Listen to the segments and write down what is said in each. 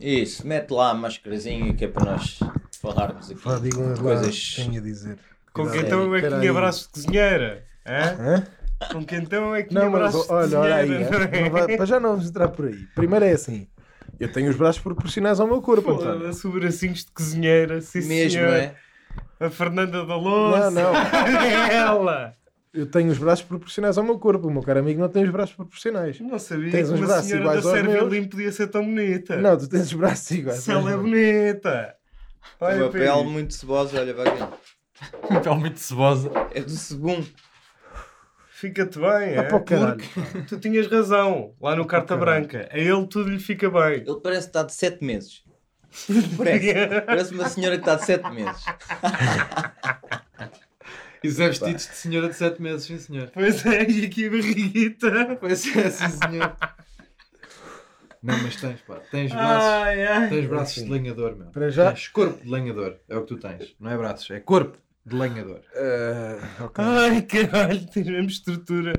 Isso, mete lá a mascarazinha que é para nós falarmos aqui Vá, digam lá coisas. que tenho a dizer. Com quem então é que tinha aí. braços de cozinheira? Hã? Hã? Com quem então é que tinha Não, mas braços de olha, olha aí. cozinheira? não é? não vai- para já não vamos entrar por aí. Primeiro é assim. Eu tenho os braços proporcionais ao meu corpo, António. Foda-se, bracinhos de cozinheira, sim Mesmo, senhor. é? A Fernanda da Louça. Não, não. Ela. Eu tenho os braços proporcionais ao meu corpo. O meu caro amigo não tem os braços proporcionais. Não sabia Tens que uns uma braços senhora iguais da aos Sérvia meus? Lim podia ser tão bonita. Não, tu tens os braços iguais. Se ela é bonita. Olha Uma pele muito cebosa, olha, vai pele muito cebosa. É do segundo. Fica-te bem, Ah, é? Porque tu tinhas razão lá no Carta Branca. A ele tudo lhe fica bem. Ele parece que está de 7 meses. Parece, parece uma senhora que está de 7 meses. Isso é vestidos de senhora de 7 meses, sim senhor. Pois é, e aqui a barriguita. Pois é, sim senhor. Não, mas tens, pá. Tens braços, Ai, ai. tens braços de lenhador, meu. Para já- Tens corpo de lenhador. É o que tu tens. Não é braços, é corpo de lenhador. Ah, ok. Ai, caralho, tens mesmo estrutura.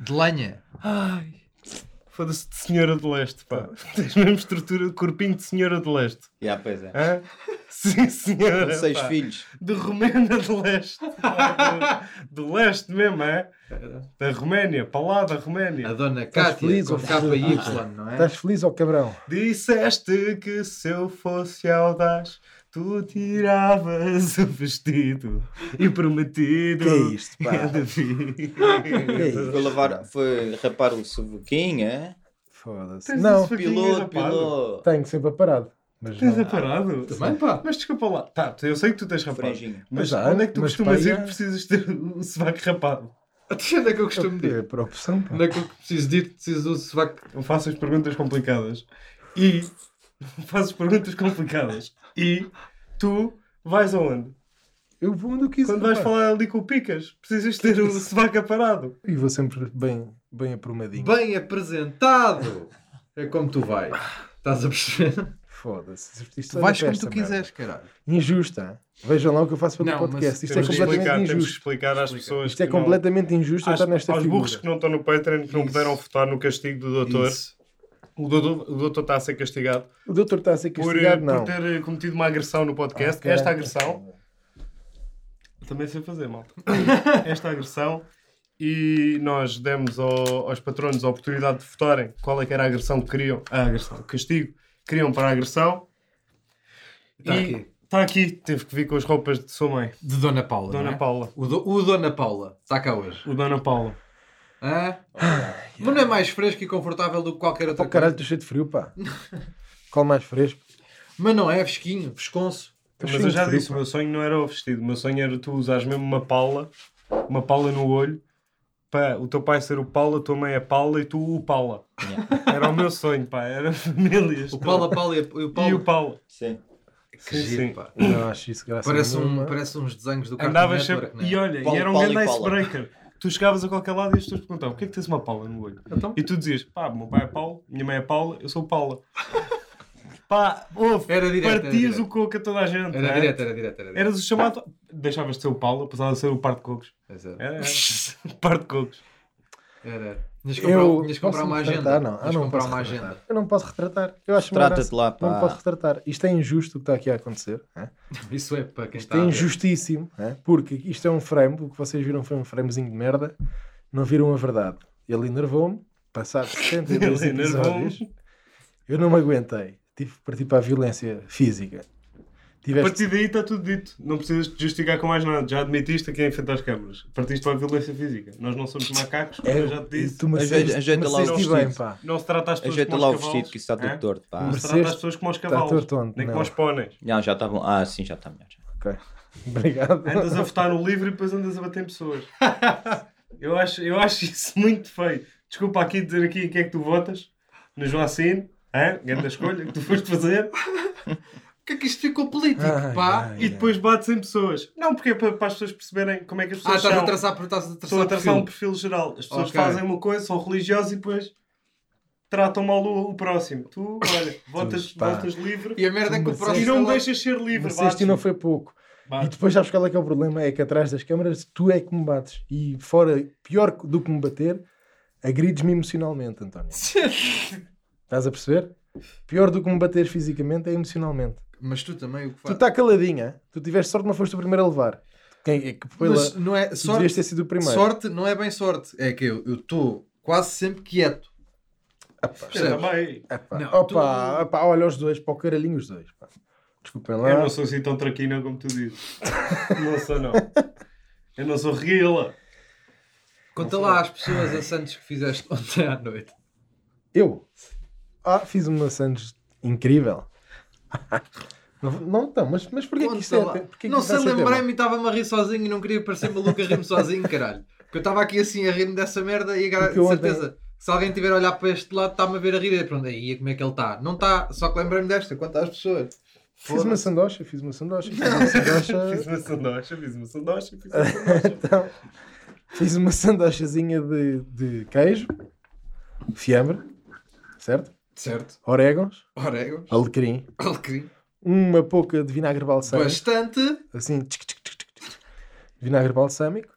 De lenha. Ai. Foda-se de senhora de leste, pá. Tens mesmo estrutura de corpinho de senhora de leste. Já, pois é. Hã? Sim, senhora. Com 6 pá. filhos. De Romena de leste. pá. Do, do leste mesmo, é? Da Roménia, para lá da A Roménia. dona Estás Cátia, feliz, com KY, não é? Estás feliz, ó cabrão? Disseste que se eu fosse audaz, tu tiravas o vestido e prometido. Que é isto, pá? é. Que é isto? Foi, lavar, foi rapar o sovaquinho, é? Foda-se. Não, rapado? pilou. tenho sempre aparado. Mas Tens não. aparado? Também, pá. Mas desculpa lá. Tá, eu sei que tu tens rapado. Franjinha. Mas há, onde é que tu mas costumas pá, ir é- que precisas ter o sovaco rapado? Até onde é que eu costumo ir? É por opção, pá. Onde é que eu preciso de ir? Preciso do sovaco. Não faças perguntas complicadas. E fazes perguntas complicadas. E tu vais aonde? Eu vou onde eu quiser. Quando vais falar ali com o Picas, precisas ter o sovaco aparado. E vou sempre bem, bem aprumadinho. Bem apresentado! É como tu vais. Estás a perceber? Foda-se. Isto Tu é vais como tu merda. quiseres, caralho. Injusta. Vejam lá o que eu faço pelo Não, mas podcast. Isto é temos, completamente explicar, temos de injusto. explicar às pessoas Isto é que não- completamente injusto às, estar nesta aos figura. burros que não estão no Patreon, que não puderam votar no castigo do doutor. Isso. O doutor, o doutor está a ser castigado O doutor está a ser por, castigado, por não. ter eh, cometido uma agressão no podcast. Esta agressão, também sei fazer, malta. Esta agressão, e nós demos ao- aos patronos a oportunidade de votarem qual é que era a agressão que queriam, a agressão, o castigo que queriam para a agressão. Está E aqui. Está aqui, teve que vir com as roupas de sua mãe, De Dona Paula. Dona não é? Paula. O, do- o Dona Paula. Está cá hoje. O Dona Paula. Hã? Mas não é mais fresco e confortável do que qualquer outra caralho, coisa? estou cheio de frio, pá. Qual mais fresco? Mas não é fresquinho, fresconso. Estou Mas eu já frio, disse, o meu sonho não era o vestido, o meu sonho era tu usares mesmo uma pala, uma pala no olho, para o teu pai ser o Paula, a tua mãe é Paula e tu o Paula. Era o meu sonho, pá, era famílias. O Paula Paula e o E Paula. o Paula. Sim. Que Sim, giro, pá. Não acho isso graça Parece, um, parece uns desenhos do Cartoon sempre. Network, né? E olha, Paulo, e era um grande e icebreaker. Tu chegavas a qualquer lado e as pessoas perguntavam: porquê é que tens uma Paula no olho? Então? E tu dizias: pá, meu pai é Paulo, minha mãe é Paula, eu sou Paula. pá, ouve, Era direto, era partias direto. o coco a toda a gente. Era é? direto, era direto, era direto. Eras o chamado. Deixavas de ser o Paula, passava a ser o par de cocos. É. Era, era. par de cocos. Era. Tinhas que comprar, Eu tinhas que comprar posso uma retratar? agenda. Não, ah, não comprar posso uma retratar. agenda. Eu não posso retratar. Eu acho Trata-te lá, pá. Não posso retratar. Isto é injusto o que está aqui a acontecer. é? Isso é para quem Isto está. é a ver. injustíssimo. é? Porque isto é um frame. O que vocês viram foi um framezinho de merda. Não viram a verdade. Ele enervou-me. Passados 62 Ele enervou-me. episódios. Eu não me aguentei. Tive que partir para a violência física. A Tiveste partir daí está tudo dito. Não precisas te justificar com mais nada. Já admitiste aqui em frente às câmaras. Partiste para a violência física. Nós não somos macacos, É, eu já te disse. tu me Ajeita- lá o vestido. bem, pá. Não se trata as pessoas Ajeita como lá o vestido que isso está tudo torto, pá. Não se trata as pessoas como aos Está cavalos. tonto, nem não. como aos póneis. Já, já está bom. Ah, sim, já está melhor. Ok. Obrigado. Andas a votar no livro e depois andas a bater em pessoas. Eu acho, eu acho isso muito feio. Desculpa aqui dizer aqui em quem é que tu votas. No Joacine. Hã? Grande escolha que tu foste fazer. que é que isto ficou político, Ai, pá? ai. E depois bates em pessoas. Não, porque é para, para as pessoas perceberem como é que as Ah, pessoas estás a são. traçar, estás a traçar Estou a traçar perfil. um perfil geral. As pessoas Ok. fazem uma coisa, são religiosas e depois. tratam mal o, o próximo. Tu, olha, votas, pá. votas livre E a merda é que o Mas e próximo. não me ela- deixas ser livre. Mas este não foi pouco. E Bates. depois sabes qual é que é o problema? É que atrás das câmaras tu é que me bates. E fora, pior do que me bater, agrides-me emocionalmente, António. Estás a perceber? Pior do que me bater fisicamente é emocionalmente. Mas tu também o que Tu fazes. está caladinha, tu tiveste sorte, não foste o primeiro a levar. Quem é que foi Mas lá? não é Tu sorte. devias ter sido o primeiro. Sorte não é bem sorte. É que eu estou quase sempre quieto. Percebes? também. Epá, Não, opa, tu- opa, olha os dois, para o caralhinho os dois. pá. Desculpem lá. Eu não sou assim tão traquina como tu dizes. não sou, não. Eu não sou reguila. Conta lá às pessoas a Santos que fizeste ontem à noite. Eu? Ah, fiz uma Santos incrível. Não, não, então, mas, mas porquê que isto é... porquê não sei, lembrei-me e estava-me a rir sozinho e não queria parecer maluco a rir-me sozinho, caralho. Porque eu estava aqui assim a rir-me dessa merda e agora, de eu ontem- certeza, se alguém tiver a olhar para este lado, está-me a ver a rir e pronto, aí como é que ele está? Não está, só que lembrei-me desta, quanto às pessoas. Fiz uma sandocha, fiz uma sandocha. Fiz uma sandocha. Fiz uma sandocha, fiz uma sandocha, fiz uma sandocha. então, fiz uma sandochazinha de, de queijo, fiambre, certo? Certo. Orégãos, Orégãos. alecrim, Alecrim. uma pouca de vinagre balsâmico, Bastante. assim, tchic, tchic, tchic, tchic, tchic, vinagre balsâmico,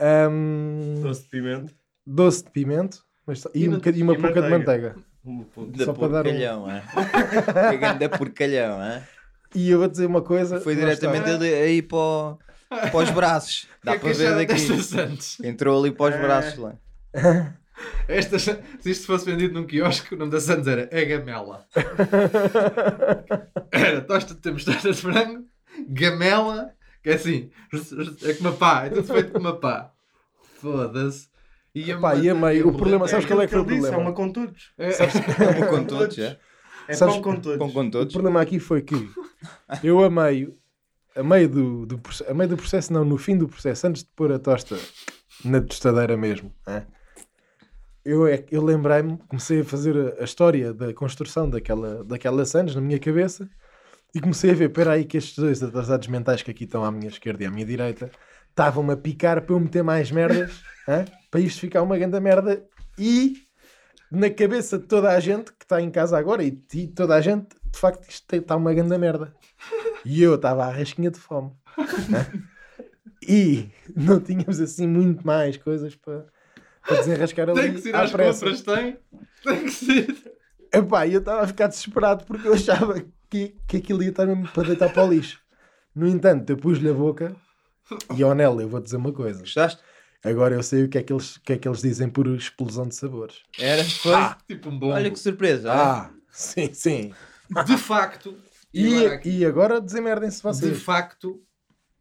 Ahm, Doce de pimento. doce de pimento mas só- e, E um bocadinho, uma e pouca de manteiga. manteiga. Um ponto. Da Só para dar um- porcalhão, é? Grande porcalhão, é? E eu vou dizer uma coisa. Foi diretamente está. ele aí para, o- para os braços. Dá é para ver daqui. Entrou ali para os É. braços lá. Esta, se isto fosse vendido num quiosque, o nome da Santos era A Gamela. Era tosta de temos tosta de frango, gamela, que é assim, é como a pá, é tudo feito como a pá. Foda-se. E a Pá, e a meio, o problema, sabes qual é que foi o disse, É problema? uma com todos. Pão com todos, é? É Sabes- pão com todos. Pão com O todos. problema aqui foi que eu a meio, a meio do, do, a meio do processo, não, no fim do processo, antes de pôr a tosta na tostadeira mesmo, é? Eu, é- eu lembrei-me, comecei a fazer a, história da construção daquela, daquela Santos na minha cabeça e comecei a ver, espera aí que estes dois atrasados mentais que aqui estão à minha esquerda e à minha direita estavam-me a picar para eu meter mais merdas, é? para isto ficar uma grande merda e na cabeça de toda a gente que está em casa agora e de toda a gente, de facto, isto está uma grande merda. E eu estava à rasquinha de fome. né? e não tínhamos assim muito mais coisas para, para desenrascar ali Tem que ser à às pressa. compras, tem? Tem que ser. Epá, e eu estava a ficar desesperado porque eu achava que, que aquilo ia estar mesmo para deitar para o lixo. No entanto, eu pus-lhe a boca e ao Nel, eu vou dizer uma coisa. Gostaste? Agora eu sei o que é que eles, que é que eles dizem por explosão de sabores. Era? Foi? Tipo um bom. Olha que surpresa. olha. Ah, sim, sim. De facto, e E, aqui, e agora desemerdem-se de vocês. facto,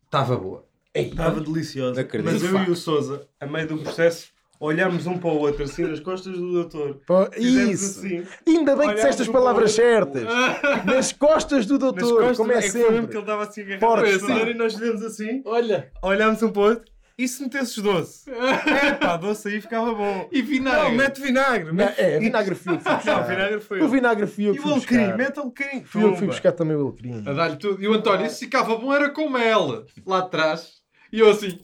estava boa. Estava deliciosa. Mas eu e o Souza, a meio do processo, olhámos um para o outro assim nas costas do doutor. Pô, Fizemos isso! assim. Ainda bem que disseste as palavras outro. certas. Nas costas do doutor, costas, como é, que foi mesmo que sempre. ele estava assim agarrado e nós fizemos assim, Olha. olhámos um para o outro. E se metesses doce? É pá, doce aí ficava bom. E vinagre. Não, mete vinagre. Não, mete- é, vinagre fui eu que fui Não, vinagre foi O eu. vinagre fui eu E que o alecrim, mete alecrim. Fui eu que fui buscar também o alecrim. A dar-lhe tudo. E o António, se ficava bom, era com mel. Lá atrás. E eu assim.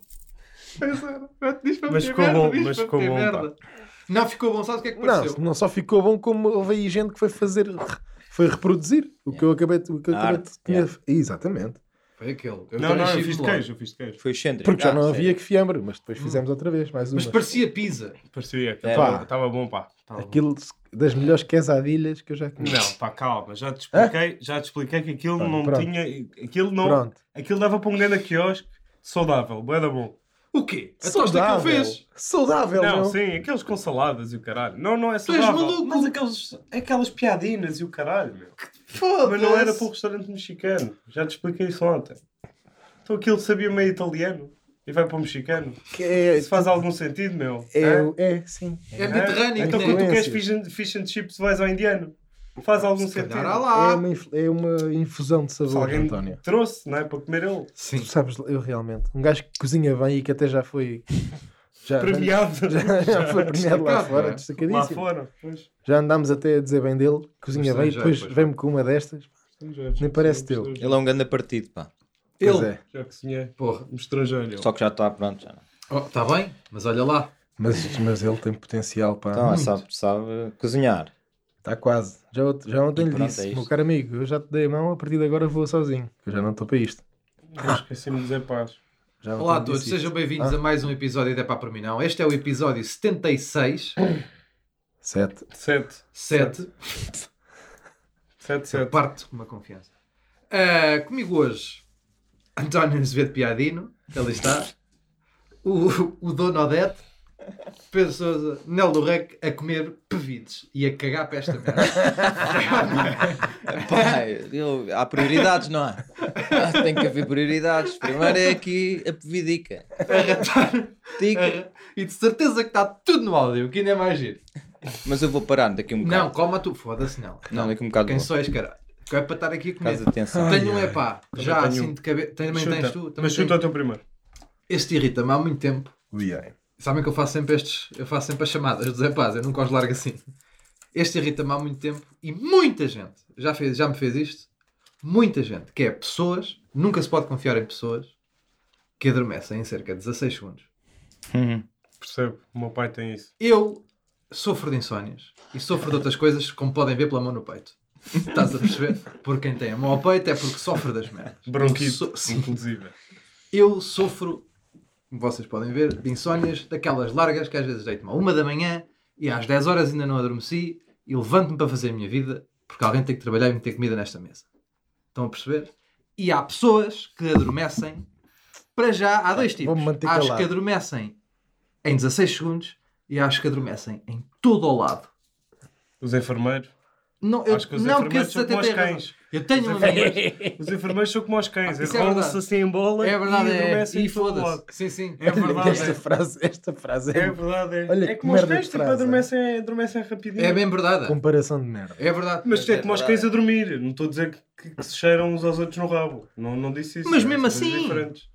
Pensa, Diz para Mas ficou bom, mas ficou bom, merda. Não ficou bom, sabe o que é que Não, pareceu? não só ficou bom, como houve aí gente que foi fazer, foi reproduzir o que eu acabei, de- o que eu acabei de tinha- Exatamente. Foi aquele. Eu Não, não, eu fiz de queijo, eu fiz de queijo. Foi excêntrico. Porque já Ah, não sério. havia que fiambre, mas depois fizemos outra vez, mais uma. Mas parecia pizza. Parecia, É, pá. estava bom, pá. Tava bom. Aquilo das melhores quesadilhas que eu já comi. Não, pá, calma, já te expliquei, já te expliquei que aquilo Pronto, não pronto. tinha. Aquilo não. Pronto. Aquilo dava para um grande quiosque saudável, da bom. O quê? A tosta que ele fez. Saudável, Não, não. sim, aqueles com saladas e o caralho. Não, não é saudável. maluco? Mas aqueles, aquelas piadinas e o caralho, meu. Foda-se. Mas não era para o restaurante mexicano. Já te expliquei isso ontem. Então aquilo sabia meio italiano e vai para o mexicano. Que é, Isso faz algum sentido, meu? é, Hã? é, sim. É mediterrâneo, Então né? quando tu queres fish and, fish and chips vais ao indiano. Faz algum Se sentido. É lá. uma, é uma infusão de Se sabor, alguém António. trouxe, não é? Para comer ele. Sim. Tu sabes, eu realmente, um gajo que cozinha bem e que até já foi. Já, Premiado. já, já foi premiado lá destacado, fora, é? Lá destacadíssimo. fora. Pois. Já andámos até a dizer bem dele, cozinha Pois bem, e já, depois pois vem-me com uma destas. Nem parece teu. Ele é um grande partido, pá. Ele. é. Já cozinhei. Porra. Um estrangeiro. Só que já está pronto. Já. não. Está bem, mas olha lá. Mas, mas ele tem potencial para. Então, muito. sabe, sabe cozinhar. Está quase. Já, ontem- já ontem lhe disse, é meu caro amigo, eu já te dei a mão, a partir de agora vou sozinho. Eu já não estou para isto. Esqueci-me de dizer paz. Já Olá a todos, sejam bem-vindos Ah. a mais um episódio de É Pá Por Mim Não. Este é o episódio 76, Sete. 7. 7, 7, 7. parte com uma confiança. Ah, comigo hoje, António Azevedo Piadino, ali está, o, o Dono Odete, Pedro Sousa, Nel do Rec, a comer pevides e a cagar para esta merda. Pai, eu- há prioridades, não há? Ah, Tem que haver prioridades. Primeiro é aqui a pevidica. Tica. e de certeza que está tudo no áudio, que ainda é mais giro. Mas eu vou parar daqui um Não, bocado. calma tu, foda-se não. Não, daqui um bocado Quem vou. só és, caralho? Que é para estar aqui a comer. Caso atenção. Tenho um epá, já tenho assim de cabeça. Também tens tu? Também Mas chuta tenho. o teu primeiro. Este irrita-me há muito tempo. Ui, ai. Sabem que eu faço sempre estes. Eu faço sempre as chamadas do Zé Paz, eu nunca os largo assim. Este irrita-me há muito tempo e muita gente já, fez, já me fez isto. Muita gente, que é pessoas, nunca se pode confiar em pessoas que adormecem em cerca de 16 segundos. Uhum. Percebo. O meu pai tem isso. Eu sofro de insónias e sofro de outras coisas, como podem ver pela mão no peito. Estás a perceber? Por quem tem a mão ao peito é porque sofre das merdas. Bronquite, so- sim. inclusive. Eu sofro, como vocês podem ver, de insónias daquelas largas que às vezes deito-me à uma da manhã e às 10 horas ainda não adormeci e levanto-me para fazer a minha vida porque alguém tem que trabalhar e meter comida nesta mesa. Estão a perceber? E há pessoas que adormecem, para já, há dois tipos. Vou-me manter Há as que adormecem em 16 segundos e há as que adormecem em todo o lado. Os enfermeiros. Não, eu, Acho que os não, enfermeiros são como os cães. Eu tenho Os um amigo. Os enfermeiros são como os cães. Ah, é Enrolam-se verdade. assim em bola É verdade, e é. adormecem E em todo foda-se. Sim, sim. É verdade. Esta é. frase, esta frase é, É verdade, é. Olha é que como os cães, tipo, frase, adormecem, adormecem rapidinho. É bem verdade. comparação de merda. É verdade. Mas é como os cães a dormir. Não estou a dizer que, que se cheiram uns aos outros no rabo. Não, não disse isso. Mas mesmo assim. diferentes.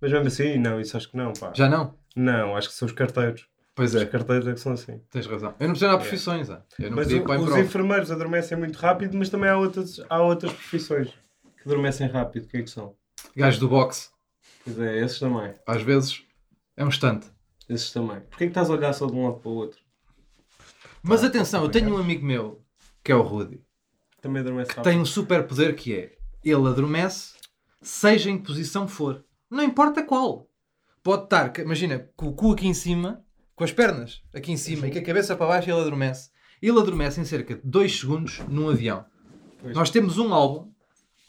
Mas mesmo assim, não, isso acho que não, pá. Já não? Não, acho que são os carteiros. Pois é, carteiros é que são assim. tens razão. Eu não preciso dar profissões. ah. Eu não Mas podia o- os enfermeiros adormecem muito rápido, mas também há outras, há outras profissões que adormecem rápido. O que é que são? Gajos do boxe, Pois é, esses também. às vezes, é um instante. Esses também. Porquê é que estás a olhar só de um lado para o outro? Mas atenção, eu tenho um amigo meu, que é o Rudy, Também adormece rápido. tem um super poder que é, ele adormece, seja em que posição for. Não importa qual. Pode estar, imagina, com o cu aqui em cima, com as pernas aqui em cima e com a cabeça para baixo, ele adormece. Ele adormece em cerca de 2 segundos num avião. Pois. Nós temos um álbum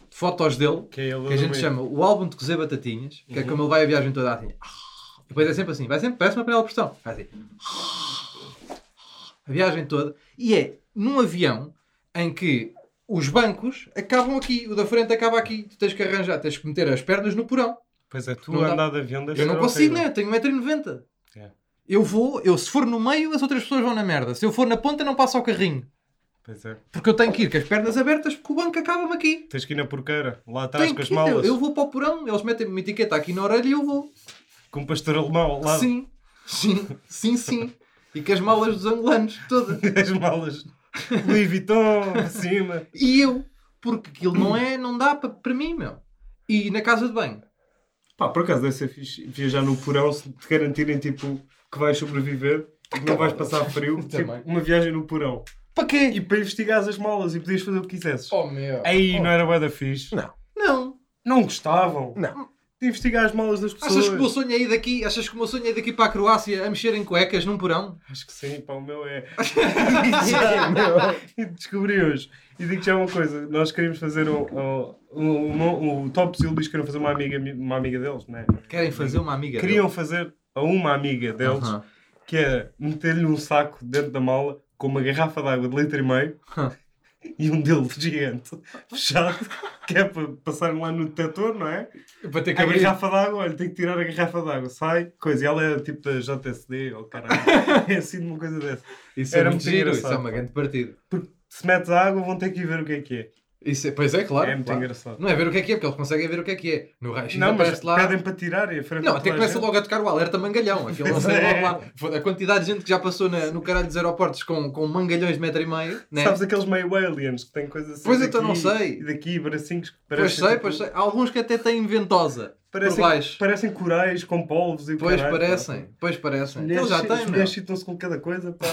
de fotos dele Que é ele que a gente chama o álbum de cozer batatinhas, que é como ele vai a viagem toda assim. E depois é sempre assim, vai sempre, parece uma panela de pressão. Vai assim. A viagem toda. E é num avião em que os bancos acabam aqui, o da frente acaba aqui. Tu tens que arranjar, tens que meter as pernas no porão. Pois é, tu andar de avião Eu não consigo, né? tenho 1,90m. É. Eu vou, eu se for no meio, as outras pessoas vão na merda. Se eu for na ponta, não passo ao carrinho. Pois é. Porque eu tenho que ir com as pernas abertas, porque o banco acaba-me aqui. Tens que ir na porqueira, lá atrás Tenho com as ir, malas, eu vou para o porão, eles metem-me uma etiqueta aqui na orelha e eu vou. com um pastor alemão ao lado. Sim, sim, sim, sim. E com as malas dos angolanos, todas. As malas. Louis Vuitton, acima. E eu, porque aquilo não é, não dá para para mim, meu. E na casa de banho. Pá, por acaso deve ser fixe viajar no porão se te garantirem tipo que vais sobreviver e que não vais passar frio. tipo, Também. uma viagem no porão. Para quê? E para investigares as malas e podias fazer o que quisesses. Oh, meu. Aí não era bué da fixe. Não. Não. Não gostavam Não. de investigar as malas das pessoas. Achas que o meu sonho é ir daqui? Achas que o meu sonho é ir daqui para a Croácia a mexer em cuecas num porão? Acho que sim, pá, o meu é. Meu. E descobri hoje. E digo já uma coisa: nós queríamos fazer um. um, um, um, o Tops e o Luís queriam fazer uma amiga, uma amiga deles, né? Querem fazer uma amiga Queriam fazer a uma amiga dele? deles Aham. que era meter-lhe um saco dentro da mala com uma garrafa de água de litro e meio e um deles gigante fechado que é para passarem lá no detector, não é? Para ter que A abrir. garrafa de água, olha, tem que tirar a garrafa de água, sai, coisa. E ela é tipo da JSD ou caralho. É assim de uma coisa dessa. Isso Era é muito giro, isso é uma grande partida. Porque se metes a água vão ter que ir ver o que é que é. Isso é, pois é, claro. é muito claro. engraçado. Não é ver o que é que é, porque eles conseguem ver o que é que é. No raio-x Não, mas lá. pedem para tirar e a Não, até começa gente. logo a tocar o alerta mangalhão. Aquilo não Pois sei é. logo lá. A quantidade de gente que já passou na- no caralho dos aeroportos com, com mangalhões de metro e meio. Né? Sabes aqueles meio aliens que têm coisas assim Pois, daqui, então não sei. E daqui, bracinhos que Pois parecem... sei, tipo- pois sei. Há alguns que até têm ventosa Parecem, parecem corais com polvos e Pois caralho, parecem, pá. pois parecem. Eles já têm, meu. mulheres chitam-se com cada coisa, pá.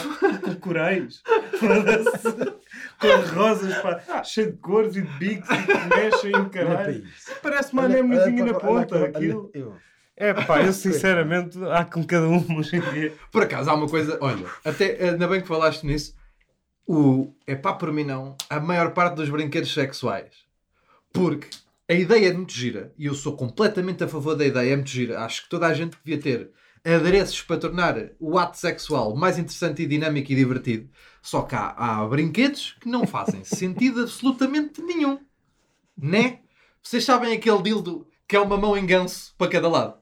com corais. Foda-se. Cores rosas, pá. Cheio de cores e de bicos e que mexem e para caralho. Parece uma olha na ponta, aquilo. olha, eu- É pá, eu sinceramente, há com cada um hoje em dia. Por acaso há uma coisa, olha, até ainda bem que falaste nisso. O é pá, por mim não, a maior parte dos brinquedos sexuais. Porque a ideia é muito gira e eu sou completamente a favor da ideia, é muito gira. Acho que toda a gente devia ter adereços para tornar o ato sexual mais interessante e dinâmico e divertido. Só que há, há brinquedos que não fazem sentido absolutamente nenhum. Né? Vocês sabem aquele dildo que é uma mão em ganso para cada lado?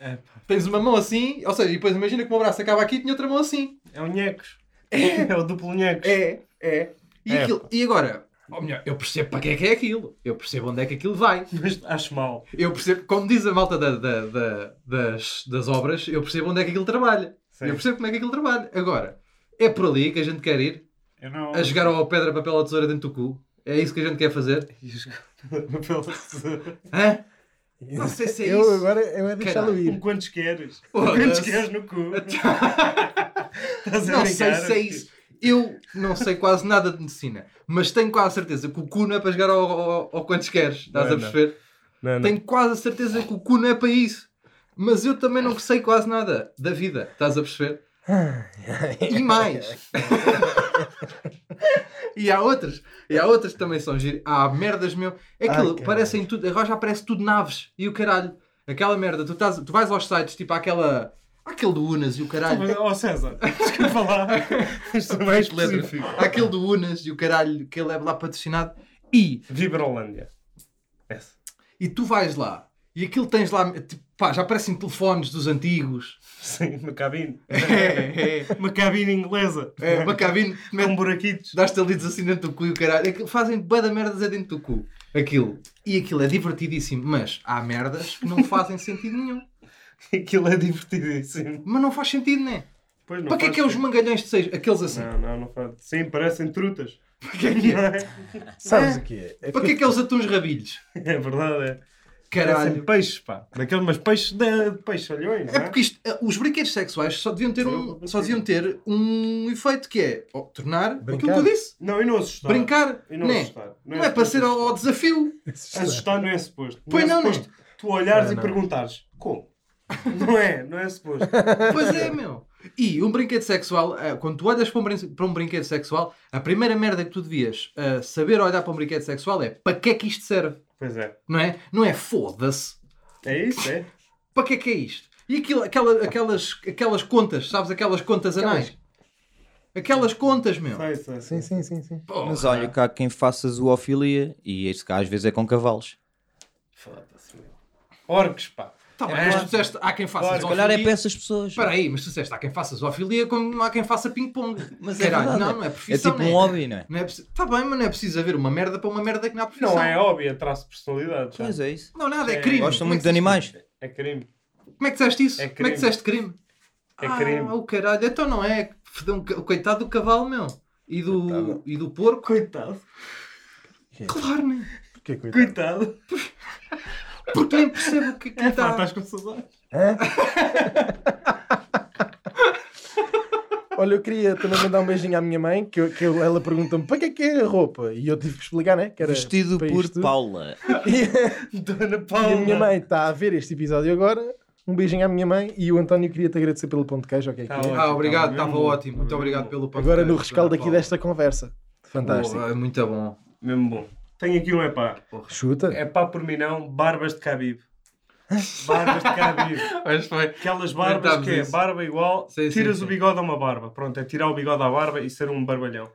É pá, Tens uma mão assim, ou seja, e depois imagina que o meu braço acaba aqui e tinha outra mão assim. é o nhecos. É, o duplo nhecos. É, é. E, É, aquilo- e agora, ou melhor, eu percebo para que é que é aquilo. Eu percebo onde é que aquilo vai. Mas acho mal. Eu percebo, como diz a malta da- da- da- das, das obras, eu percebo onde é que aquilo trabalha. Sim. Eu percebo como é que aquilo trabalha. Agora, é por ali que a gente quer ir Eu não... a jogar ao pedra, papel ou tesoura dentro do cu. É isso que a gente quer fazer. Hã? Não sei se é eu isso. agora eu é deixá-lo. Um ir. quantos queres? Foda-se. quantos queres no cu? Estás a Não sei se é isso. Eu não sei quase nada de medicina, mas tenho quase a certeza que o cu não é para jogar ao, ao, ao quantos queres. Estás Não, a perceber? Não, não. Tenho quase a certeza que o cu não é para isso. Mas eu também não sei quase nada da vida. Estás a perceber? E mais. e há outras. E há outras que também são giras. Há merdas, meu. É aquilo, Ai, parecem tudo. Agora já parece tudo naves. E o caralho. Aquela merda. Tu, estás, tu vais aos sites, tipo aquela. Aquele do Unas e o caralho. Ó César, desculpa lá. É mais Letra. específico. Aquele do Unas e o caralho que ele é lá patrocinado. E, Vibrolândia. Essa. e tu vais lá e aquilo tens lá, tipo, pá, já parecem telefones dos antigos. Sim, uma cabine. É, é, Uma cabine inglesa. é. Uma cabine que Com buraquitos. dás-te ali assim dentro do cu e o caralho. Aquilo, fazem bué da merdas é dentro do cu. Aquilo. E aquilo é divertidíssimo, mas há merdas que não fazem sentido nenhum. Aquilo é divertidíssimo. Mas não faz sentido, né? Pois não Para que é que é os mangalhões de seis? Aqueles assim. Não, não, não faz. Sim, parecem trutas. Para que é que é? Não é? Sabes o que é? É Para que é que é os atuns rabilhos? É verdade, é. Parecem Caralho. peixes, pá. Daqueles, mas peixes de, de peixalhões, É não é? porque isto, eh, os brinquedos sexuais só deviam ter um, só deviam ter um efeito que é oh, tornar aquilo Brincar. que eu disse. Não, e não assustar. Brincar. E não né? assustar. Não é para ser ao, ao desafio. Assustar não é suposto. Pois é não, né? suposto tu olhares Não, e não. perguntares como? Não é, não é suposto. Pois é, meu. E um brinquedo sexual, eh, quando tu olhas para um, brin- para um brinquedo sexual, a primeira merda que tu devias eh, saber olhar para um brinquedo sexual é para que é que isto serve? Pois é. Não é? Não é foda-se. É isso, é? Para que é que é isto? E aquilo, aquela, aquelas, aquelas contas, sabes? Aquelas contas anais. Aquelas contas, meu. Sei, sei, Sim, sei. sim, sim, sim. Porra. Mas olha, cá quem faça zoofilia, e isso cá às vezes é com cavalos. Foda-se, meu. Orques, pá. Tá bem, É. mas tu disseste, há quem faça Claro, Se calhar é zoofilia. para essas pessoas. Espera aí, mas tu disseste, há quem faça zoofilia como há quem faça ping-pong. Mas é Caralho, verdade, não, é- não é É profissão. tipo não um hobby, não é? Não é preciso... Tá bem, mas não é preciso haver uma merda para uma merda que não há profissão. Não é óbvio, é traço de personalidade. já. Pois é isso. Não, nada, é É, crime. Gostam é muito de animais. É crime. Como é que disseste isso? É Como é crime. que disseste crime? É ah, crime. o caralho. Então não é. Um coitado do cavalo, meu. E do, Coitado. e do porco. Coitado. Claro, né? Porquê, coitado? Coitado. Porque nem percebo o que é que É está. estás com saudades. Hã? Olha, eu queria também mandar um beijinho à minha mãe, que, eu- que eu- ela pergunta-me para que é que é a roupa? E eu tive que explicar, né? Que era Vestido por isto. Paula. E, Dona e Paula. a minha mãe está a ver este episódio agora. Um beijinho à minha mãe e o António queria te agradecer pelo ponto de queijo. ok? Tá que é. ótimo. Ah, obrigado, Tá estava bom. ótimo. Muito obrigado pelo pão. Agora no rescaldo aqui desta conversa. Fantástico. Boa, muito bom. Mesmo bom. Tenho aqui um epá. Chuta. É pá por mim não, barbas de Khabib. Barbas de Khabib. Mas foi. Aquelas barbas que é isso. barba igual, Sim, tiras sim. o bigode a uma barba. Pronto, é tirar o bigode à barba e ser um barbalhão.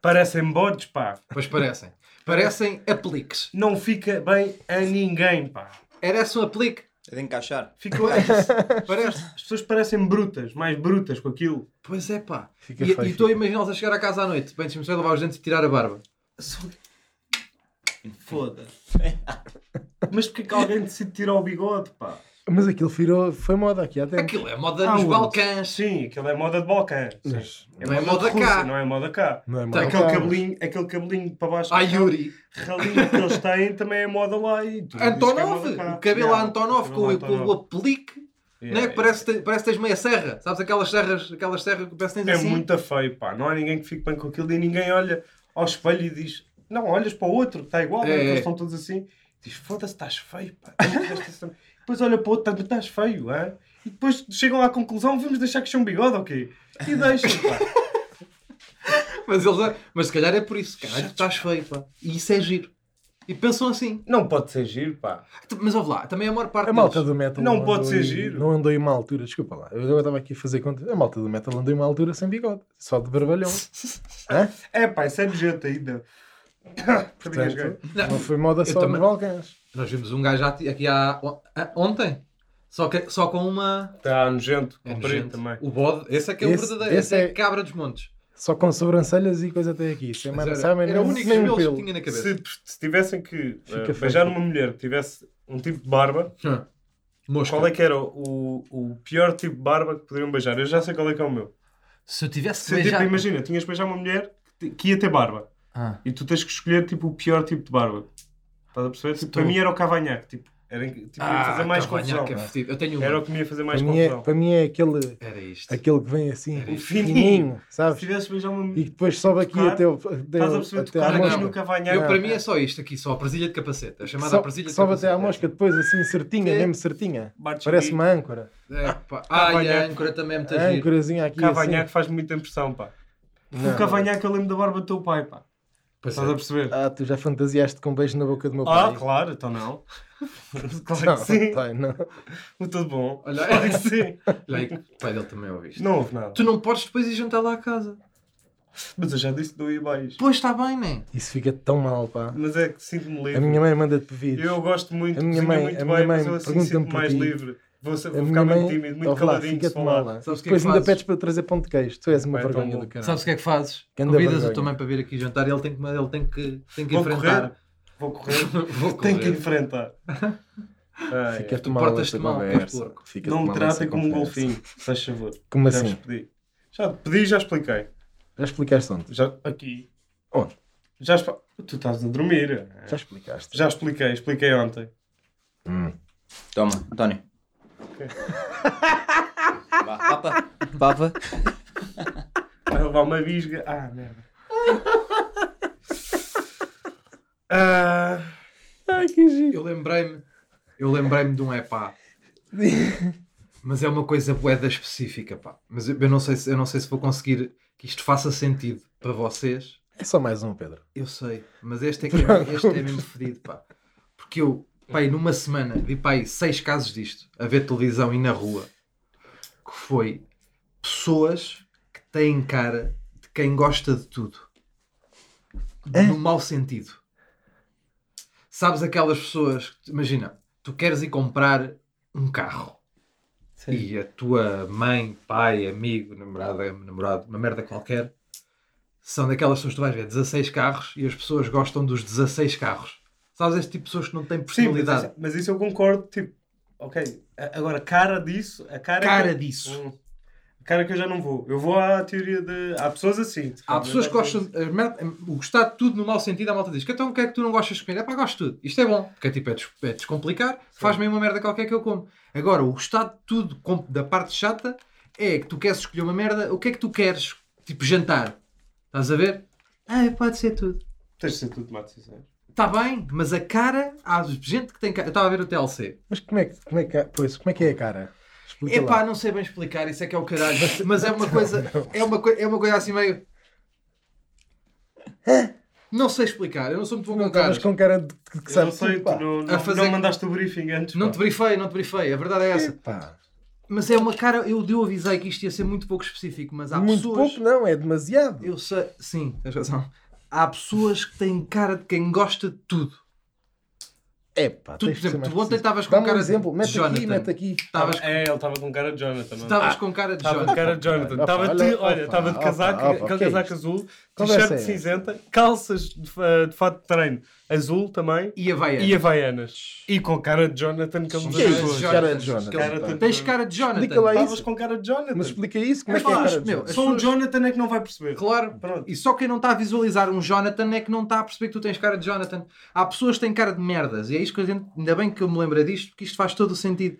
Parecem bodes, pá. Pois parecem. Parecem apliques. Não fica bem a ninguém, pá. Era esse um aplique? É de encaixar. Fica... Parece. As pessoas parecem brutas, mais brutas com aquilo. Pois é, pá. Fica E estou a imaginá-los a chegar a casa à noite. Bem, deixa-me só lavar os dentes e tirar a barba. Foda-se. Mas porque é que alguém decide tirar o bigode, pá? Mas aquilo virou, foi moda aqui até. Aquilo é moda Ah, nos onde? Balcãs. Sim, aquilo é moda de Balcã. sim. Mas Não é moda de Rússia, cá. Não é moda cá. não é Tá, moda Aquele cá. cabelinho, aquele cabelinho para baixo. Ah, Yuri. Ralinho que eles têm também é moda lá. E é Antonov. moda cá. O cabelo Yeah, Antonov com, o- com o Antonov. aplique. Yeah, né? Parece, te- parece que tens meia serra. Sabes aquelas serras, aquelas serras que parece que tens É assim? muito feio, pá. Não há ninguém que fique bem com aquilo e ninguém olha ao espelho e diz: Não, olhas para o outro, está igual, É, né? é. eles estão todos assim. Diz: Foda-se, estás feio, pá. Tu fizeste isso também." Depois olha para o outro, também estás feio, é? E depois chegam à conclusão: Vamos deixar que é um bigode ou quê? E deixam, pá. Mas, eles, mas se calhar é por isso. Caralho, tu estás feio, pá. E isso é giro. E pensam assim. Não pode ser giro, pá. Mas ouve lá, também a maior parte A malta deles- do metal Não pode ser aí- giro. Não andou em uma altura, desculpa lá. Eu estava aqui a fazer conta. A malta do metal andou em uma altura sem bigode, só de barbalhão. Hã? É, pá, isso é nojento ainda. Portanto, não foi moda só também- nos Balcãs. Nós vimos um gajo aqui há, ontem. Só, que, só com uma. Está nojento, É comprido nojento. também. O bode, esse é que é o Esse- verdadeiro. esse Esse é, é- cabra dos montes. Só com sobrancelhas e coisa até aqui. Sem mais, era, sabe, era nem- o único pelo que tinha na cabeça. Se, se tivessem que Fica feio. beijar uma mulher que tivesse um tipo de barba, Ah. Qual é que era o, o pior tipo de barba que poderiam beijar? Eu já sei qual é que é o meu. Se eu tivesse Se, tipo, imagina, tinhas beijar uma mulher que, que ia ter barba Ah. e tu tens que escolher tipo, o pior tipo de barba. Estás a perceber? Tipo, Estou. para mim era o cavanhaque. Tipo, era, tipo, ia fazer mais confusão. cavanhaque é. Eu tenho Era o que me ia fazer mais Para mim, é, confusão. para mim é aquele, Era isto. aquele que vem assim, fininho, fininho. Se sabes? tivesse beijar uma E depois sobe aqui Tocar, até, o, Estás a até, perceber? até Tocar aqui mosca. no cavanhaque. Eu, para mim é só isto aqui, só a presilha de capacete. A chamada Só- presilha de sobe capacete. até à mosca, depois assim certinha, É. mesmo certinha. Parece aqui. uma âncora. É, pá. Ah, e a Cavanhaque. âncora também é muito A âncorazinha aqui Cavanhaque faz muita impressão, pá. assim. O cavanhaque eu lembro da barba do teu pai, pá. Pois Estás a é. perceber? Ah, tu já fantasiaste com um beijo na boca do meu Ah, pai? claro, então não. claro Não, que sim. pai, não. Tudo bom. Olha, Claro que sim. Olha aí que o pai dele também ouve isto. Não houve nada. Tu não podes depois ir jantar lá a casa. Mas eu já disse que não ia mais. Pois está bem, né? Isso fica tão mal, pá. Mas é que sinto-me livre. A minha mãe manda-te vir. Eu gosto muito, A minha mãe- muito a minha bem, mãe mas eu assim sinto-me mais ti. livre. Vou, vou ficar muito mãe, tímido, muito lá, caladinho de falar. mal. Sabes o que é Depois que ainda fazes? pedes para eu trazer pão de queijo. Tu és uma então vergonha do caralho. Sabes o que é que fazes? Ganda Convidas o vergonha. teu mãe para vir aqui jantar e ele tem que, ele tem que, tem que Vou enfrentar. correr. Vou correr. Vou Tenho que correr. enfrentar. Ai, Fica-te Tu mal portas-te mal, pois, porco. Não me tratem como um golfinho, faz favor. Como Já assim? Já te pedi e já expliquei. Já explicaste onde? Já, aqui. Onde? Já exp- Tu estás a dormir. Já explicaste. Já expliquei, expliquei ontem. Hum. Toma, António. Vá, papa. Papa. Vai levar uma bisga. Ah, merda. Ah, Ai, que giro. Eu lembrei-me, eu lembrei-me de um epá. Mas é uma coisa boeda específica, pá. Mas eu, eu não sei se, eu não sei se vou conseguir que isto faça sentido para vocês. É só mais um, Pedro. Eu sei, mas este é, que é, este é mesmo fedido, pá. Porque eu, pá, aí numa semana vi, pá, aí seis casos disto, a ver televisão e na rua, que foi pessoas que têm cara de quem gosta de tudo. No mau sentido. Sabes aquelas pessoas, que, imagina, tu queres ir comprar um carro. E a tua mãe, pai, amigo, namorada, namorado, uma merda qualquer, são daquelas pessoas que tu vais ver 16 carros e as pessoas gostam dos 16 carros. Sabes este tipo de pessoas que não têm sim, mas personalidade? isso, mas isso eu concordo. Tipo, ok. Agora, cara disso. A cara, é Cara que- disso. Hum. A cara que eu já não vou. Eu vou à teoria de. Há pessoas assim. Há pessoas que gostam. O gostar de tudo no mau sentido, a malta diz: que então o que é que tu não gostas de comer? É pá, gosto de tudo. Isto é bom. Porque é tipo, é, des- é descomplicar, faz-me uma merda qualquer que eu como. Agora, o gostar de tudo com- da parte chata é que tu queres escolher uma merda, o que é que tu queres? Tipo, jantar. Estás a ver? Ah, pode ser tudo. Tens de ser tudo tomate sincero. Está bem, mas a cara, há gente que tem cara. Eu estava a ver o TLC. Mas como é que, como é que, pois, como é, que é a cara? Explica Epá, lá. não sei bem explicar, isso é que é o caralho. Mas, mas é uma coisa. É uma, coi- é uma coisa assim meio. Não sei explicar, eu não sou muito bom Não com caras. estavas com cara de que, que Eu sabe não sei, tu não, não, fazer- não mandaste o briefing antes. Não pá. te brifei, não te brifei, a verdade é essa. Pá, Mas é uma cara, eu, eu avisei que isto ia ser muito pouco específico, mas há muito pessoas. pouco não, é demasiado. Eu sei, sim, tens razão. Há pessoas que têm cara de quem gosta de tudo. É pá, Tu, por exemplo, tu ontem estavas com um cara exemplo, de mete aqui, Jonathan. mete aqui. Estavas É, ele estava com cara de Jonathan. não? estavas com cara de Estava de Jonathan. cara de Jonathan. Opa, Estava de, olha, opa, estava de opa, casaco, opa, aquele que é casaco azul, t-shirt é essa? cinzenta, calças de, fa- de fato de treino azul também E a Vaia. e havaianas. E com cara de Jonathan que ele me Que é isso? Cara de Jonathan. Cara de- Tens cara de Jonathan. Explica lá Estavas isso. com cara de Jonathan. Mas explica isso, como é Mas que é cara de meu, Jonathan? Só um Jonathan é que não vai perceber. Claro. Pronto. E só quem não está a visualizar um Jonathan é que não está a perceber que tu tens cara de Jonathan. Há pessoas que têm cara de merdas. E é isto que a gente, ainda bem que eu me lembro disto, porque isto faz todo o sentido.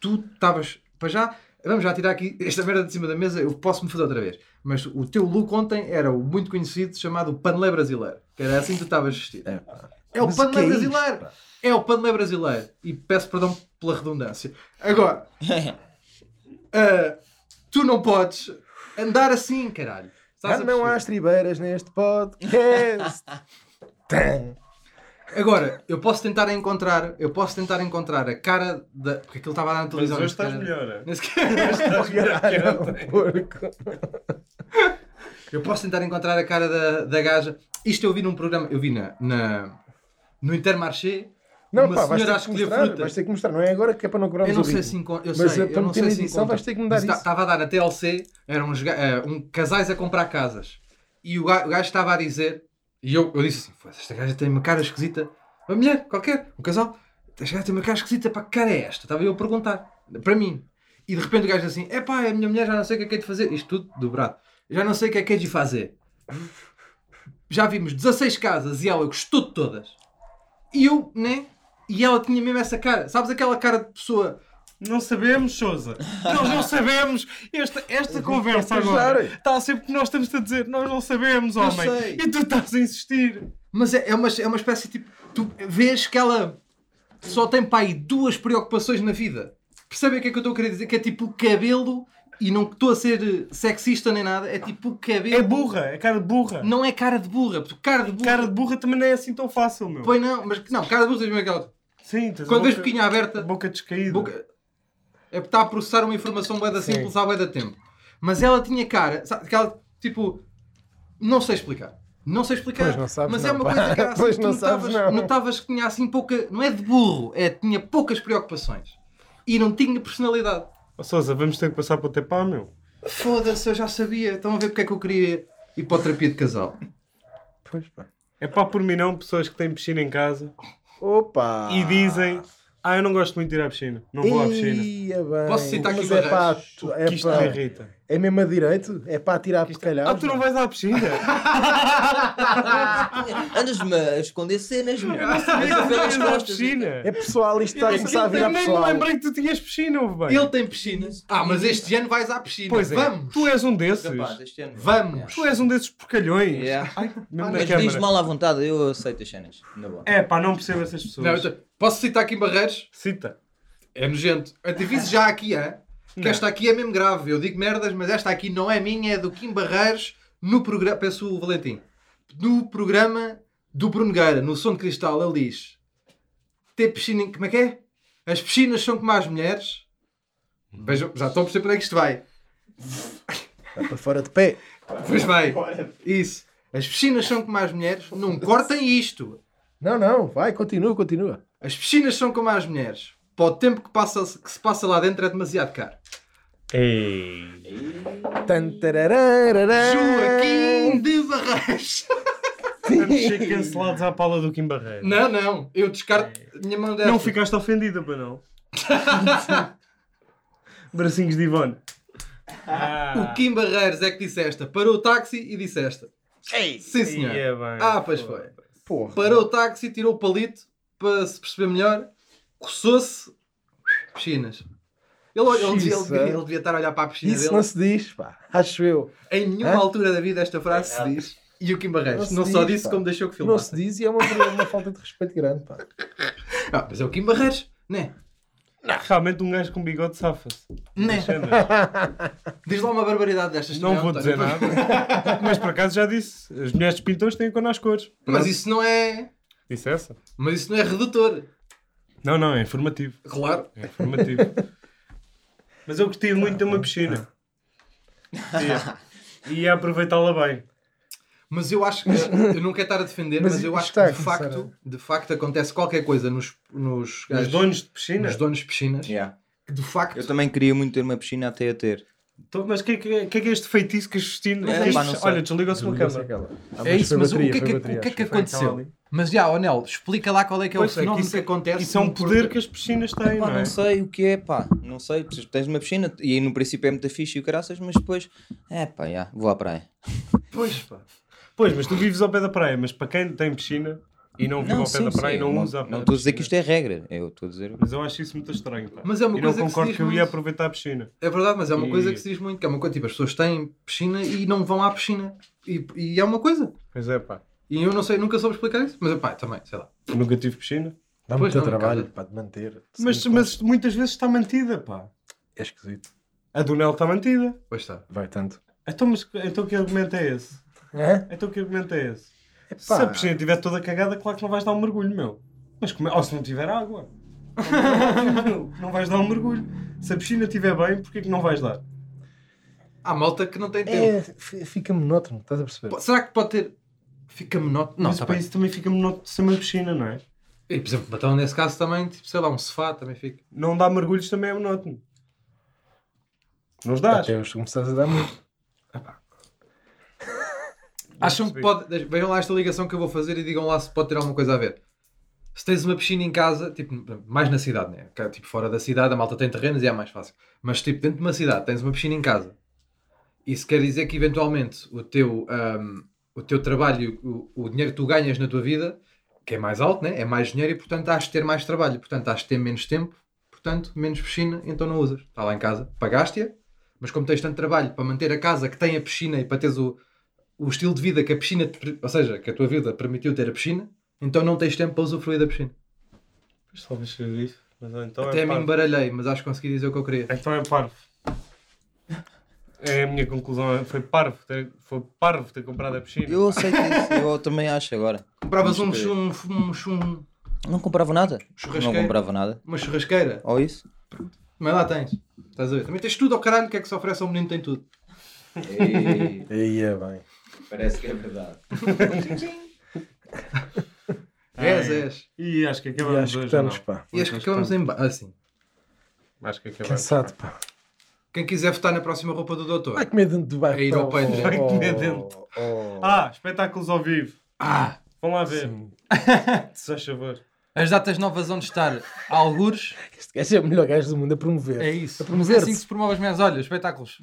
Tu estavas, para já, vamos já tirar aqui esta merda de cima da mesa, eu posso me fazer outra vez. Mas o teu look ontem era o muito conhecido chamado Panelé Brasileiro. Que era assim que tu estavas vestido. É. É o panelé é isto, brasileiro. pá? É o panelé brasileiro. E peço perdão pela redundância. Agora, ah, tu não podes andar assim, caralho. Estás Ah, não há estribeiras neste podcast. Agora, eu posso tentar encontrar, eu posso tentar encontrar a cara da. Porque aquilo estava a dar na Mas televisão. hoje nem estás sequer- melhor. é? sequer- Estás melhor que porco. Eu posso tentar encontrar a cara da, da gaja. Isto eu vi num programa, eu vi na, na, no Intermarché. Não, uma pá, vais ter que mostrar, frutas. vais ter que mostrar, não é agora que é para não cobrarmos Eu não sei se encontro. Eu Mas sei, eu não sei se edição encontro. vais ter que me dar Mas isso. Estava a dar na TLC, eram uns eh, um, casais a comprar casas. E o gajo estava a dizer, e eu, eu disse assim: "Foda, esta gaja tem uma cara esquisita. Uma mulher, qualquer, um casal, esta gaja tem uma cara esquisita, para que cara é esta? Estava eu a perguntar, para mim. E de repente o gajo assim: é pá, a minha mulher já não sei o que é que é de fazer. Isto tudo dobrado. Já não sei o que é que é de fazer. Já vimos 16 casas e ela gostou de todas. E eu, né? E ela tinha mesmo essa cara. Sabes aquela cara de pessoa Não sabemos, Sousa. Nós não sabemos. Esta, esta conversa agora está sempre que nós estamos a dizer. Nós não sabemos, homem. sei. E tu estás a insistir. Mas é, é, uma, é uma espécie tipo. Tu vês que ela só tem para aí duas preocupações na vida. Percebem o que é que eu estou a querer dizer? Que é tipo o cabelo, e não estou a ser sexista nem nada, é tipo o cabelo. É burra. É cara de burra. Não é cara de burra, porque cara de burra. Cara de burra também não é assim tão fácil, meu. Pois não, mas não, cara de burra tens mesmo aquela. Sim, tens a Quando vês boquinha aberta, boca descaída. boca- é está a processar uma informação bué da Sim. simples há bué da tempo. Mas ela tinha cara, sabe, aquela tipo. Não sei explicar. Não sei explicar. Pois não sabes mas é não, uma pá. coisa que era assim, Pois tu não sabes notavas, não. notavas que tinha assim pouca. Não é de burro, é tinha poucas preocupações. E não tinha personalidade. Ó, Sousa, vamos ter que passar para o teu pá, meu. Foda-se, eu já sabia. Estão a ver porque é que eu queria ir para a terapia de casal. Pois pá. É pá, por mim não, pessoas que têm piscina em casa Opa! e dizem Ah, eu não gosto muito de ir à piscina. Não vou à piscina. Ia bem. Posso citar aqui Mas uma é pá, tu- é Que isto pá, me irrita. É mesmo a direito? É para tirar porcalhau? Ah, tu não vais à piscina? Andas-me a esconder cenas, meu. Eu não sabia que tu à piscina. É pessoal, isto está a começar a virar nem pessoal. me lembrei que tu tinhas piscina, ouve bem. Ele tem piscinas. Ah, mas este ano vais à piscina. Pois é, Vamos! tu és um desses. Rapaz, este ano. Vamos! Tu és um desses porcalhões. Yeah. Ai, mesmo na Mas diz mal à vontade, eu aceito as cenas. Na boa. É pá, não percebo essas pessoas. eu tô- posso citar aqui em Barreiros? Cita. É nojento. Eu aviso já aqui, é? Que Não. esta aqui é mesmo grave. Eu digo merdas, mas esta aqui não é minha, é do Kim Barreiros no programa. Peço o Valentim. No programa do Bruno Gueira, no Som de Cristal, ele diz: ter piscina. em- Como é que é? As piscinas são como as mulheres. Vejam, já estão a perceber para onde é que isto vai. Vai para fora de pé. Pois vai. Isso. As piscinas são como as mulheres. Não cortem isto. Não, não, vai, continua, continua. As piscinas são como as mulheres. Para o tempo que, passa, que se passa lá dentro é demasiado caro. Ei. Joaquim de Barreiros. Vamos ser cancelados à pala do Kim Barreiro. Não, não. Eu descarto a minha mão desta. Não ficaste ofendida, para não? Bracinhos de Ivone. O Kim Barreiros é que disse esta. Parou o táxi e disse esta. Sim, senhor. Ia bem. Ah, pois foi. Porra. Parou o táxi, tirou o palito para se perceber melhor. Coçou-se. Piscinas. Ele, ele, devia, ele, devia, ele devia estar a olhar para a piscina Isso dele. não se diz, pá. Acho eu. Em nenhuma Hã? altura da vida esta frase se diz. E o Kim Barreiros Não não, só diz, disse pá. como deixou que Não filmasse. se diz e é uma, uma falta de respeito grande, pá. Ah, mas é o Kim Barreiros, né? Realmente um gajo com bigode safa-se. Né? Diz lá uma barbaridade destas. Não vou dizer nada. Mas por acaso já disse. As mulheres de pintores têm cor nas cores. Mas isso não é. Disse essa? Mas isso não é redutor. Não, não, é informativo. Claro. É informativo. Mas eu gostei muito de uma piscina. Ia, ia aproveitá-la bem. Mas eu acho que eu não quero estar a defender, mas, Mas eu acho que de a facto, de facto acontece qualquer coisa nos, nos, Os gajos- donos de piscina? nos donos de piscinas Yeah. que de facto Eu também queria muito ter uma piscina até a ter. Então, mas o que, é que, que é que é este feitiço que as piscinas. É. Olha, desligou-se uma. Ah, é isso, mas bateria, o que é que, o que, é que aconteceu? Mas já, Onel, explica lá qual é que é Pois, o é que fenómeno isso que é- acontece. Isso é um poder que as piscinas têm, Pá, não é? não sei o que é, pá. Não sei. Tens uma piscina e aí no princípio é muito fixe e o caraças, mas depois, é pá, já, vou à praia. Pois, pá. Pois, mas tu vives ao pé da praia, mas para quem tem piscina e não vive ao pé da praia e não usa a pé Não estou a dizer que isto é regra. Eu estou a dizer. Mas eu acho isso muito estranho, pá. Mas é uma e não coisa que se concordo diz que eu ia aproveitar a piscina. É verdade, mas é uma E- coisa que se diz muito, que é uma coisa, tipo, as pessoas têm piscina e não vão à piscina. E, e é uma coisa. Pois é, pá. E eu não sei, nunca soube explicar isso, mas pá, também, sei lá. Nunca tive piscina. Dá Pois muito não, trabalho cara. para te manter. Mas, Sim, mas muitas vezes está mantida, pá. É esquisito. A do Nel está mantida. Pois está. Vai tanto. Então, mas, então que argumento é esse? É? Então que argumento é esse? Epá. Se a piscina estiver toda cagada, claro que não vais dar um mergulho, meu. Mas como é? Ou se não tiver água. Não vais dar um mergulho. Se a piscina estiver bem, porquê que não vais dar? Há malta que não tem tempo. É, f- fica monótono, estás a perceber? Pô, Será que pode ter. Fica monótono? Não, Mas tá para bem. isso também fica monótono de ser uma piscina, não é? E, por exemplo, então nesse caso também, tipo, sei lá, um sofá também fica. Não dá mergulhos também é monótono. Não os dás. Até os começares a dar muito. Acham que pode. Vejam lá esta ligação que eu vou fazer e digam lá se pode ter alguma coisa a ver. Se tens uma piscina em casa, tipo, mais na cidade, né? É, Tipo, fora da cidade, a malta tem terrenos e é mais fácil. Mas, tipo, dentro de uma cidade, tens uma piscina em casa. Isso quer dizer que, eventualmente, o teu, ahm, o teu trabalho, o, o dinheiro que tu ganhas na tua vida, que é mais alto, né? É mais dinheiro e, portanto, has de ter mais trabalho. Portanto, has de ter menos tempo. Portanto, menos piscina, então não usas. Está lá em casa, pagaste-a, mas como tens tanto trabalho para manter a casa que tem a piscina e para teres o, o estilo de vida que a piscina, te ou seja, que a tua vida permitiu ter a piscina, então não tens tempo para usufruir da piscina. Seja isso. Mas então Até é me embaralhei, mas acho que consegui dizer o que eu queria. Então é parvo. É a minha conclusão. Foi parvo. Ter, foi parvo ter comprado a piscina. Eu aceito isso, eu também acho agora. Compravas um, ver. um, um, um- Não comprava nada. Não comprava nada. uma churrasqueira, Ou isso? mas lá tens. Estás a ver? Também tens tudo ao caralho, o que é que se oferece ao menino tem tudo. Aí é bem. Parece que é verdade. És, és. E acho que E acabamos acho que hoje. estamos, pá. E acho que acabamos em ba- assim. Acho que acabamos. Cansado, pá. Quem quiser votar na próxima roupa do doutor. Vai comer dentro do bairro. É ir ao Patreon. Vai comer oh, dentro. oh. Ah, espetáculos ao vivo. Ah! Vão lá ver. Se faz favor. As datas novas onde estar algures. Este gajo é o melhor gajo do mundo a promover. É isso. A Mas é assim que se promove as minhas olhas, espetáculos.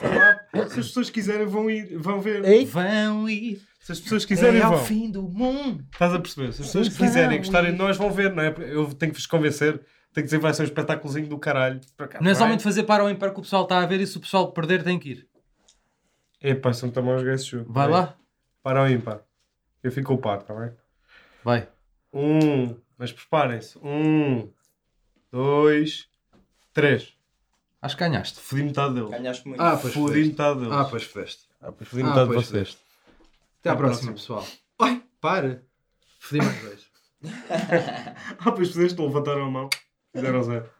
Se as pessoas quiserem, vão ir, vão ver. Ei, Vão ir. Se as pessoas quiserem, é ao vão. fim do mundo. Estás a perceber? Se as pessoas Vão quiserem ir. gostarem de nós, vão ver, não é? Eu tenho que vos convencer. Tenho que dizer que vai ser um espetáculozinho do caralho. Para cá, Não é somente fazer para o ímpar que o pessoal está a ver e se o pessoal perder tem que ir. Epá, são também os gajos. jogo. Vai lá. Para ou ímpar. Eu fico com o par, está bem? Vai. Um. Mas preparem-se. Um. Dois. Três. Acho que ganhaste. Fodi metade deles. Ganhaste muito. Ah, pois Fodi fodeste. metade deles. Ah, pois fodeste. Ah, pois Fodi Ah, metade de pois vocês. Até à À próxima, próxima. pessoal. Ai, para. Fodi mais dois. Ah, pois fizeste, levantaram a mão. Zero.